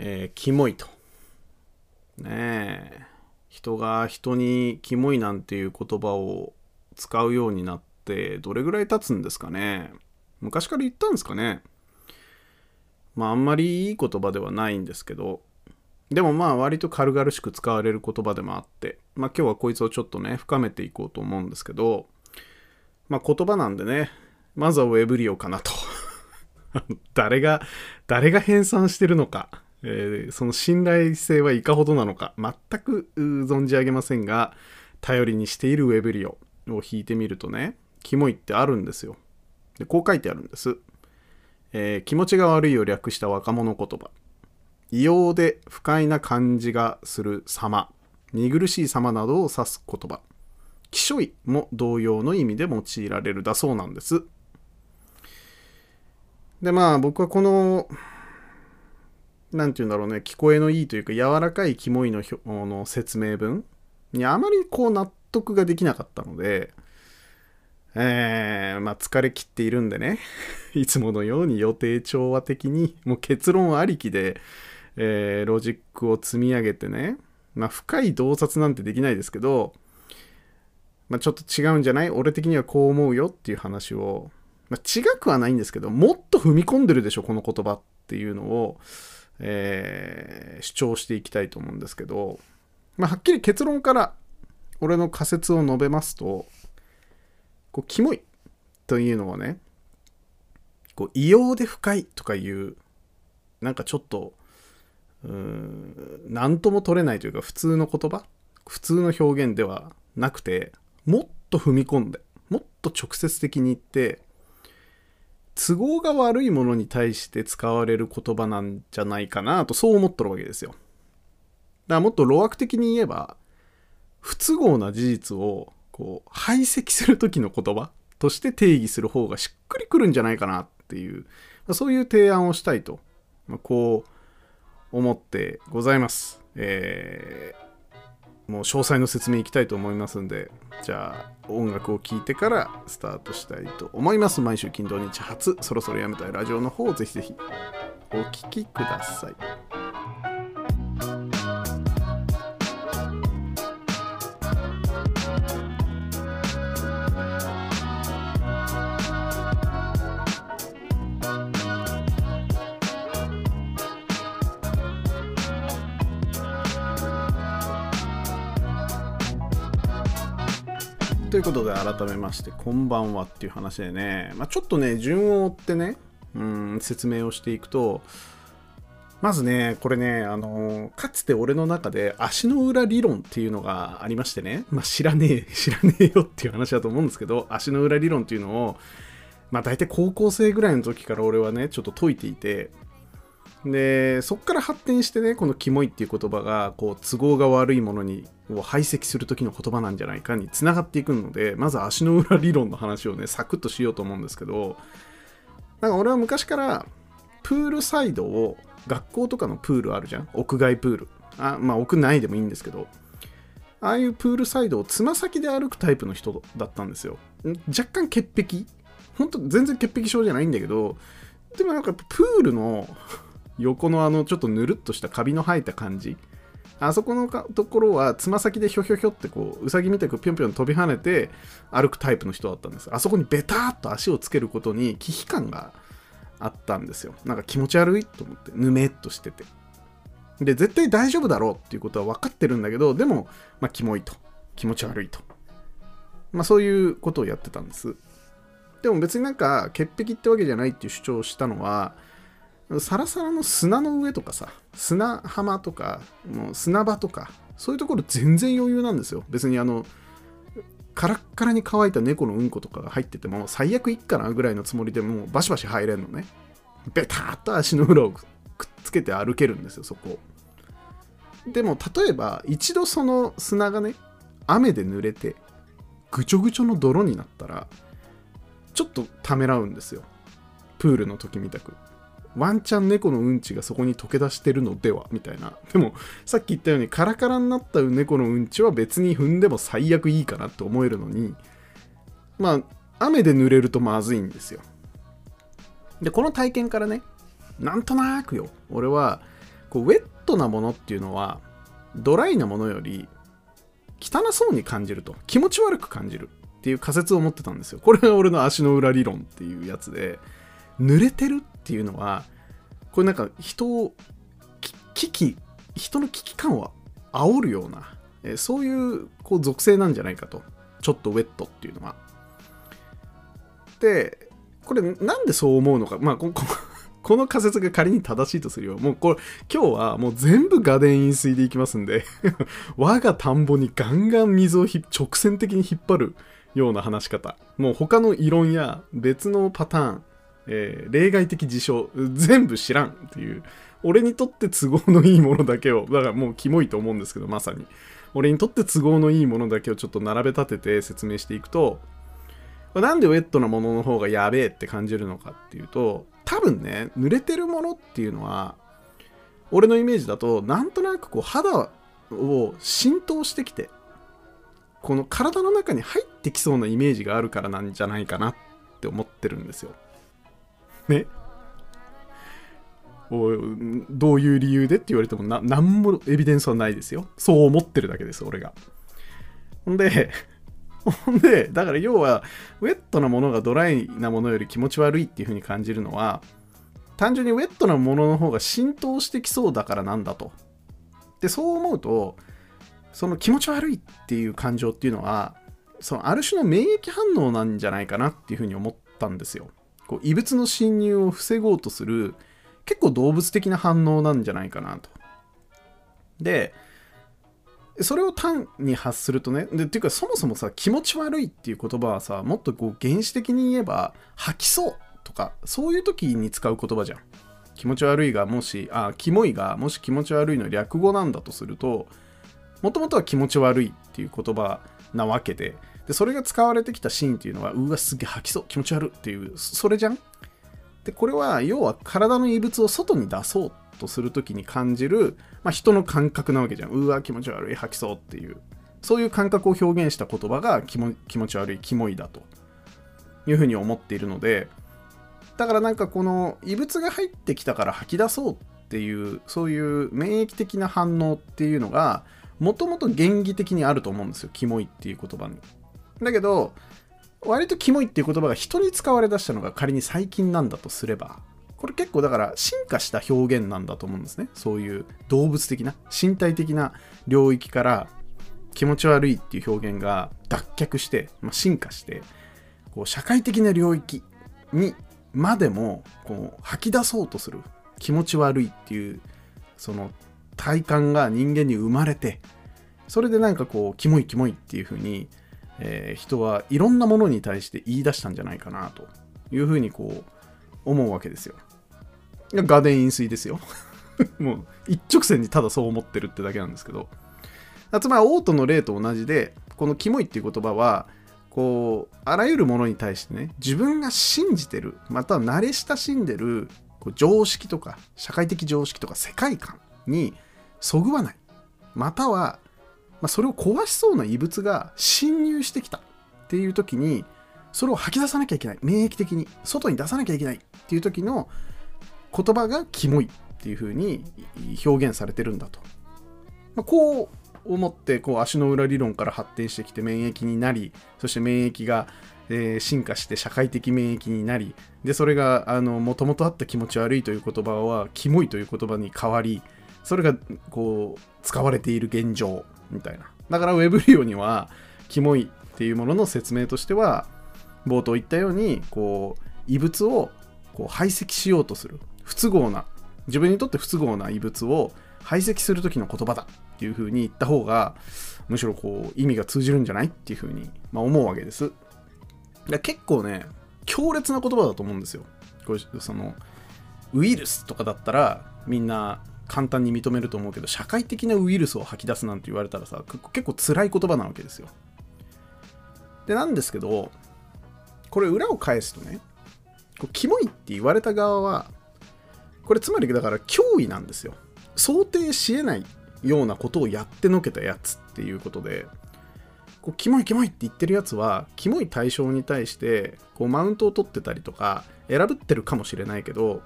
えー、キモいと。ねえ。人が人にキモいなんていう言葉を使うようになってどれぐらい経つんですかね。昔から言ったんですかね。まああんまりいい言葉ではないんですけど。でもまあ割と軽々しく使われる言葉でもあって。まあ今日はこいつをちょっとね深めていこうと思うんですけど。まあ言葉なんでねまずはウェブリオかなと。誰が誰が編纂してるのか。えー、その信頼性はいかほどなのか全く存じ上げませんが頼りにしているウェブリオを引いてみるとねキモいってあるんですよ。でこう書いてあるんです、えー、気持ちが悪いを略した若者言葉。異様で不快な感じがする様。見苦しい様などを指す言葉。きしょいも同様の意味で用いられるだそうなんです。でまあ僕はこの何て言うんだろうね聞こえのいいというか柔らかいキモいのの説明文にあまりこう納得ができなかったので、えー、まあ疲れ切っているんでね。いつものように予定調和的にもう結論ありきで、えー、ロジックを積み上げてね。まあ深い洞察なんてできないですけど、まあ、ちょっと違うんじゃない？俺的にはこう思うよっていう話を、まあ、違くはないんですけどもっと踏み込んでるでしょこの言葉っていうのを。えー、主張していきたいと思うんですけど、まあ、はっきり結論から俺の仮説を述べますとこうキモいというのはねこう異様で不快とかいうなんかちょっと何とも取れないというか普通の言葉普通の表現ではなくてもっと踏み込んでもっと直接的に言って都合が悪いものに対して使われる言葉なんじゃないかなとそう思っとるわけですよ。だからもっと路悪的に言えば不都合な事実をこう排斥する時の言葉として定義する方がしっくりくるんじゃないかなっていうそういう提案をしたいと、まあ、こう思ってございます。えーもう詳細の説明いきたいと思いますんでじゃあ音楽を聴いてからスタートしたいと思います。毎週金土日初そろそろやめたいラジオの方をぜひぜひお聴きください。ということで改めましてこんばんはっていう話でね、まあ、ちょっとね順を追ってねうん説明をしていくとまずねこれねあのかつて俺の中で足の裏理論っていうのがありましてね、まあ、知らねえ 知らねえよっていう話だと思うんですけど足の裏理論っていうのをまあ大体高校生ぐらいの時から俺はねちょっと解いていてでそっから発展してねこの「キモい」っていう言葉がこう都合が悪いものにを排斥する時の言葉なんじゃないかにつながっていくのでまず足の裏理論の話をねサクッとしようと思うんですけどなんか俺は昔からプールサイドを学校とかのプールあるじゃん？屋外プール。あまあ屋内でもいいんですけどああいうプールサイドをつま先で歩くタイプの人だったんですよ。若干潔癖。ほんと全然潔癖症じゃないんだけどでもなんかプールの横のあのちょっとぬるっとしたカビの生えた感じ。あそこのところはつま先でひょひょひょってこううさぎみたくぴょんぴょん飛び跳ねて歩くタイプの人だったんです。あそこにベターっと足をつけることに危機感があったんですよ。なんか気持ち悪いと思ってぬめっとしてて。で絶対大丈夫だろうっていうことは分かってるんだけどでもまあキモいと。気持ち悪いと。まあそういうことをやってたんです。でも別になんか潔癖ってわけじゃないっていう主張をしたのはサラサラの砂の上とかさ、砂浜とか、もう砂場とか、そういうところ全然余裕なんですよ。別にあの、カラッカラに乾いた猫のうんことかが入ってても、最悪いっかなぐらいのつもりでもうバシバシ入れんのね。ベターっと足の裏をくっつけて歩けるんですよ、そこ。でも、例えば、一度その砂がね、雨で濡れて、ぐちょぐちょの泥になったら、ちょっとためらうんですよ。プールの時みたく。ワンチャン猫のうんちがそこに溶け出してるのではみたいな。でも、さっき言ったようにカラカラになった猫のうんちは別に踏んでも最悪いいかなって思えるのに、まあ、雨で濡れるとまずいんですよ。で、この体験からね、なんとなくよ、俺は、こうウェットなものっていうのはドライなものより汚そうに感じると気持ち悪く感じるっていう仮説を持ってたんですよこれが俺の足の裏理論っていうやつで濡れてるっていうのはこれなんか人を危機人の危機感を煽るような、えそういうこう属性なんじゃないかとちょっとウェットっていうのはでこれなんでそう思うのかまあこ ここの仮説が仮に正しいとするよ。もうこれ、今日はもう全部画電飲水でいきますんで 我が田んぼにガンガン水を直線的に引っ張るような話し方。もう他の異論や別のパターン、えー、例外的事象、全部知らんっていう、俺にとって都合のいいものだけを、だからもうキモいと思うんですけど、まさに。俺にとって都合のいいものだけをちょっと並べ立てて説明していくと、なんでウェットなものの方がやべえって感じるのかっていうと、多分ね、濡れてるものっていうのは、俺のイメージだと、なんとなくこう肌を浸透してきて、この体の中に入ってきそうなイメージがあるからなんじゃないかなって思ってるんですよ。ね。おどういう理由でって言われてもな、なんもエビデンスはないですよ。そう思ってるだけです、俺が。ほんで、ほんで、だから要は、ウェットなものがドライなものより気持ち悪いっていう風に感じるのは、単純にウェットなものの方が浸透してきそうだからなんだと。で、そう思うと、その気持ち悪いっていう感情っていうのは、そのある種の免疫反応なんじゃないかなっていう風に思ったんですよ。こう異物の侵入を防ごうとする結構動物的な反応なんじゃないかなと。で、それを単に発するとね、でっていうかそもそもさ、気持ち悪いっていう言葉はさ、もっとこう原始的に言えば、吐きそうとか、そういう時に使う言葉じゃん。気持ち悪いがもし、あ、キモいがもし気持ち悪いの略語なんだとすると、もともとは気持ち悪いっていう言葉なわけで、で、それが使われてきたシーンっていうのは、うわ、すげえ吐きそう、気持ち悪いっていう、それじゃん？で、これは、要は体の異物を外に出そうとするときに感じる、まあ、人の感覚なわけじゃん。うわ、気持ち悪い、吐きそうっていう。そういう感覚を表現した言葉が気持ち悪い、キモいだというふうに思っているので、だからなんかこの異物が入ってきたから吐き出そうっていう、そういう免疫的な反応っていうのが、もともと原義的にあると思うんですよ。キモいっていう言葉に。だけど、割とキモいっていう言葉が人に使われだしたのが仮に最近なんだとすれば、これ結構だから進化した表現なんだと思うんですね。そういう動物的な、身体的な領域から気持ち悪いっていう表現が脱却して、まあ、進化して、こう社会的な領域にまでもこう吐き出そうとする気持ち悪いっていうその体感が人間に生まれてそれでなんかこうキモいキモいっていう風に、えー、人はいろんなものに対して言い出したんじゃないかなという風にこう思うわけですよ。ガデン飲水ですよ。もう一直線にただそう思ってるってだけなんですけど。つまり、オートの例と同じで、このキモいっていう言葉は、こう、あらゆるものに対してね、自分が信じてる、または慣れ親しんでるこう常識とか、社会的常識とか世界観にそぐわない。または、まあ、それを壊しそうな異物が侵入してきたっていう時に、それを吐き出さなきゃいけない。免疫的に。外に出さなきゃいけないっていう時の言葉がキモいっていう風に表現されてるんだと。まあ、こう思ってこう足の裏理論から発展してきて免疫になりそして免疫が、進化して社会的免疫になりでそれがもともとあった気持ち悪いという言葉はキモいという言葉に変わりそれがこう使われている現状みたいなだからウェブリオにはキモいっていうものの説明としては冒頭言ったようにこう異物をこう排斥しようとする不都合な自分にとって不都合な異物を排斥する時の言葉だっていう風に言った方がむしろこう意味が通じるんじゃないっていう風に、まあ、思うわけです。結構ね強烈な言葉だと思うんですよ。そのウイルスとかだったらみんな簡単に認めると思うけど社会的なウイルスを吐き出すなんて言われたらさ結構辛い言葉なわけですよ。でなんですけどこれ裏を返すとねこうキモいって言われた側はこれつまりだから脅威なんですよ想定しえないようなことをやってのけたやつっていうことでこうキモいキモいって言ってるやつはキモい対象に対してこうマウントを取ってたりとか選ぶってるかもしれないけど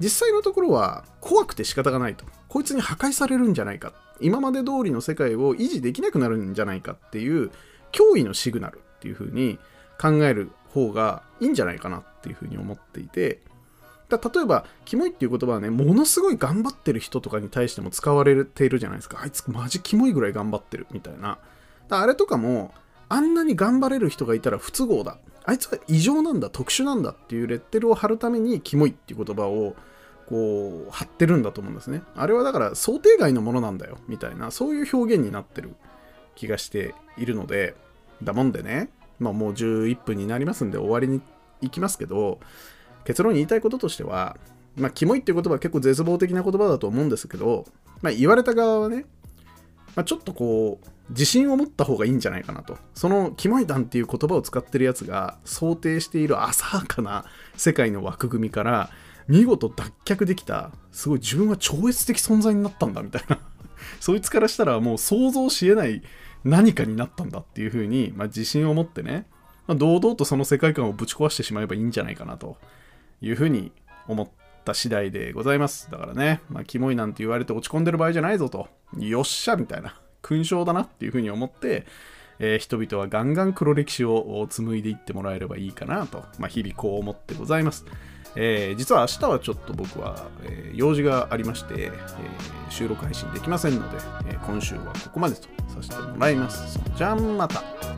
実際のところは怖くて仕方がないとこいつに破壊されるんじゃないか今まで通りの世界を維持できなくなるんじゃないかっていう脅威のシグナルっていう風に考える方がいいんじゃないかなっていう風に思っていてだ例えば、キモいっていう言葉はね、ものすごい頑張ってる人とかに対しても使われているじゃないですか。あいつマジキモいぐらい頑張ってるみたいな。あれとかも、あんなに頑張れる人がいたら不都合だ。あいつは異常なんだ、特殊なんだっていうレッテルを貼るために、キモいっていう言葉を、こう、貼ってるんだと思うんですね。あれはだから想定外のものなんだよ、みたいな、そういう表現になってる気がしているので、だもんでね、まあもう11分になりますんで終わりに行きますけど、結論言いたいこととしては、まあ、キモいっていう言葉は結構絶望的な言葉だと思うんですけど、まあ、言われた側はね、まあ、ちょっとこう、自信を持った方がいいんじゃないかなと。その、キモい団っていう言葉を使ってるやつが想定している浅はかな世界の枠組みから、見事脱却できた、すごい自分は超越的存在になったんだみたいな。そいつからしたらもう想像し得ない何かになったんだっていう風に、まあ、自信を持ってね、まあ、堂々とその世界観をぶち壊してしまえばいいんじゃないかなという風に思ってた次第でございます。だからね、まあ、キモいなんて言われて落ち込んでる場合じゃないぞと。よっしゃみたいな。勲章だなっていう風に思って、えー、人々はガンガン黒歴史を紡いでいってもらえればいいかなと、まあ、日々こう思ってございます。えー、実は明日はちょっと僕は、えー、用事がありまして、え収録配信できませんので、え今週はここまでとさせてもらいます。じゃあまた。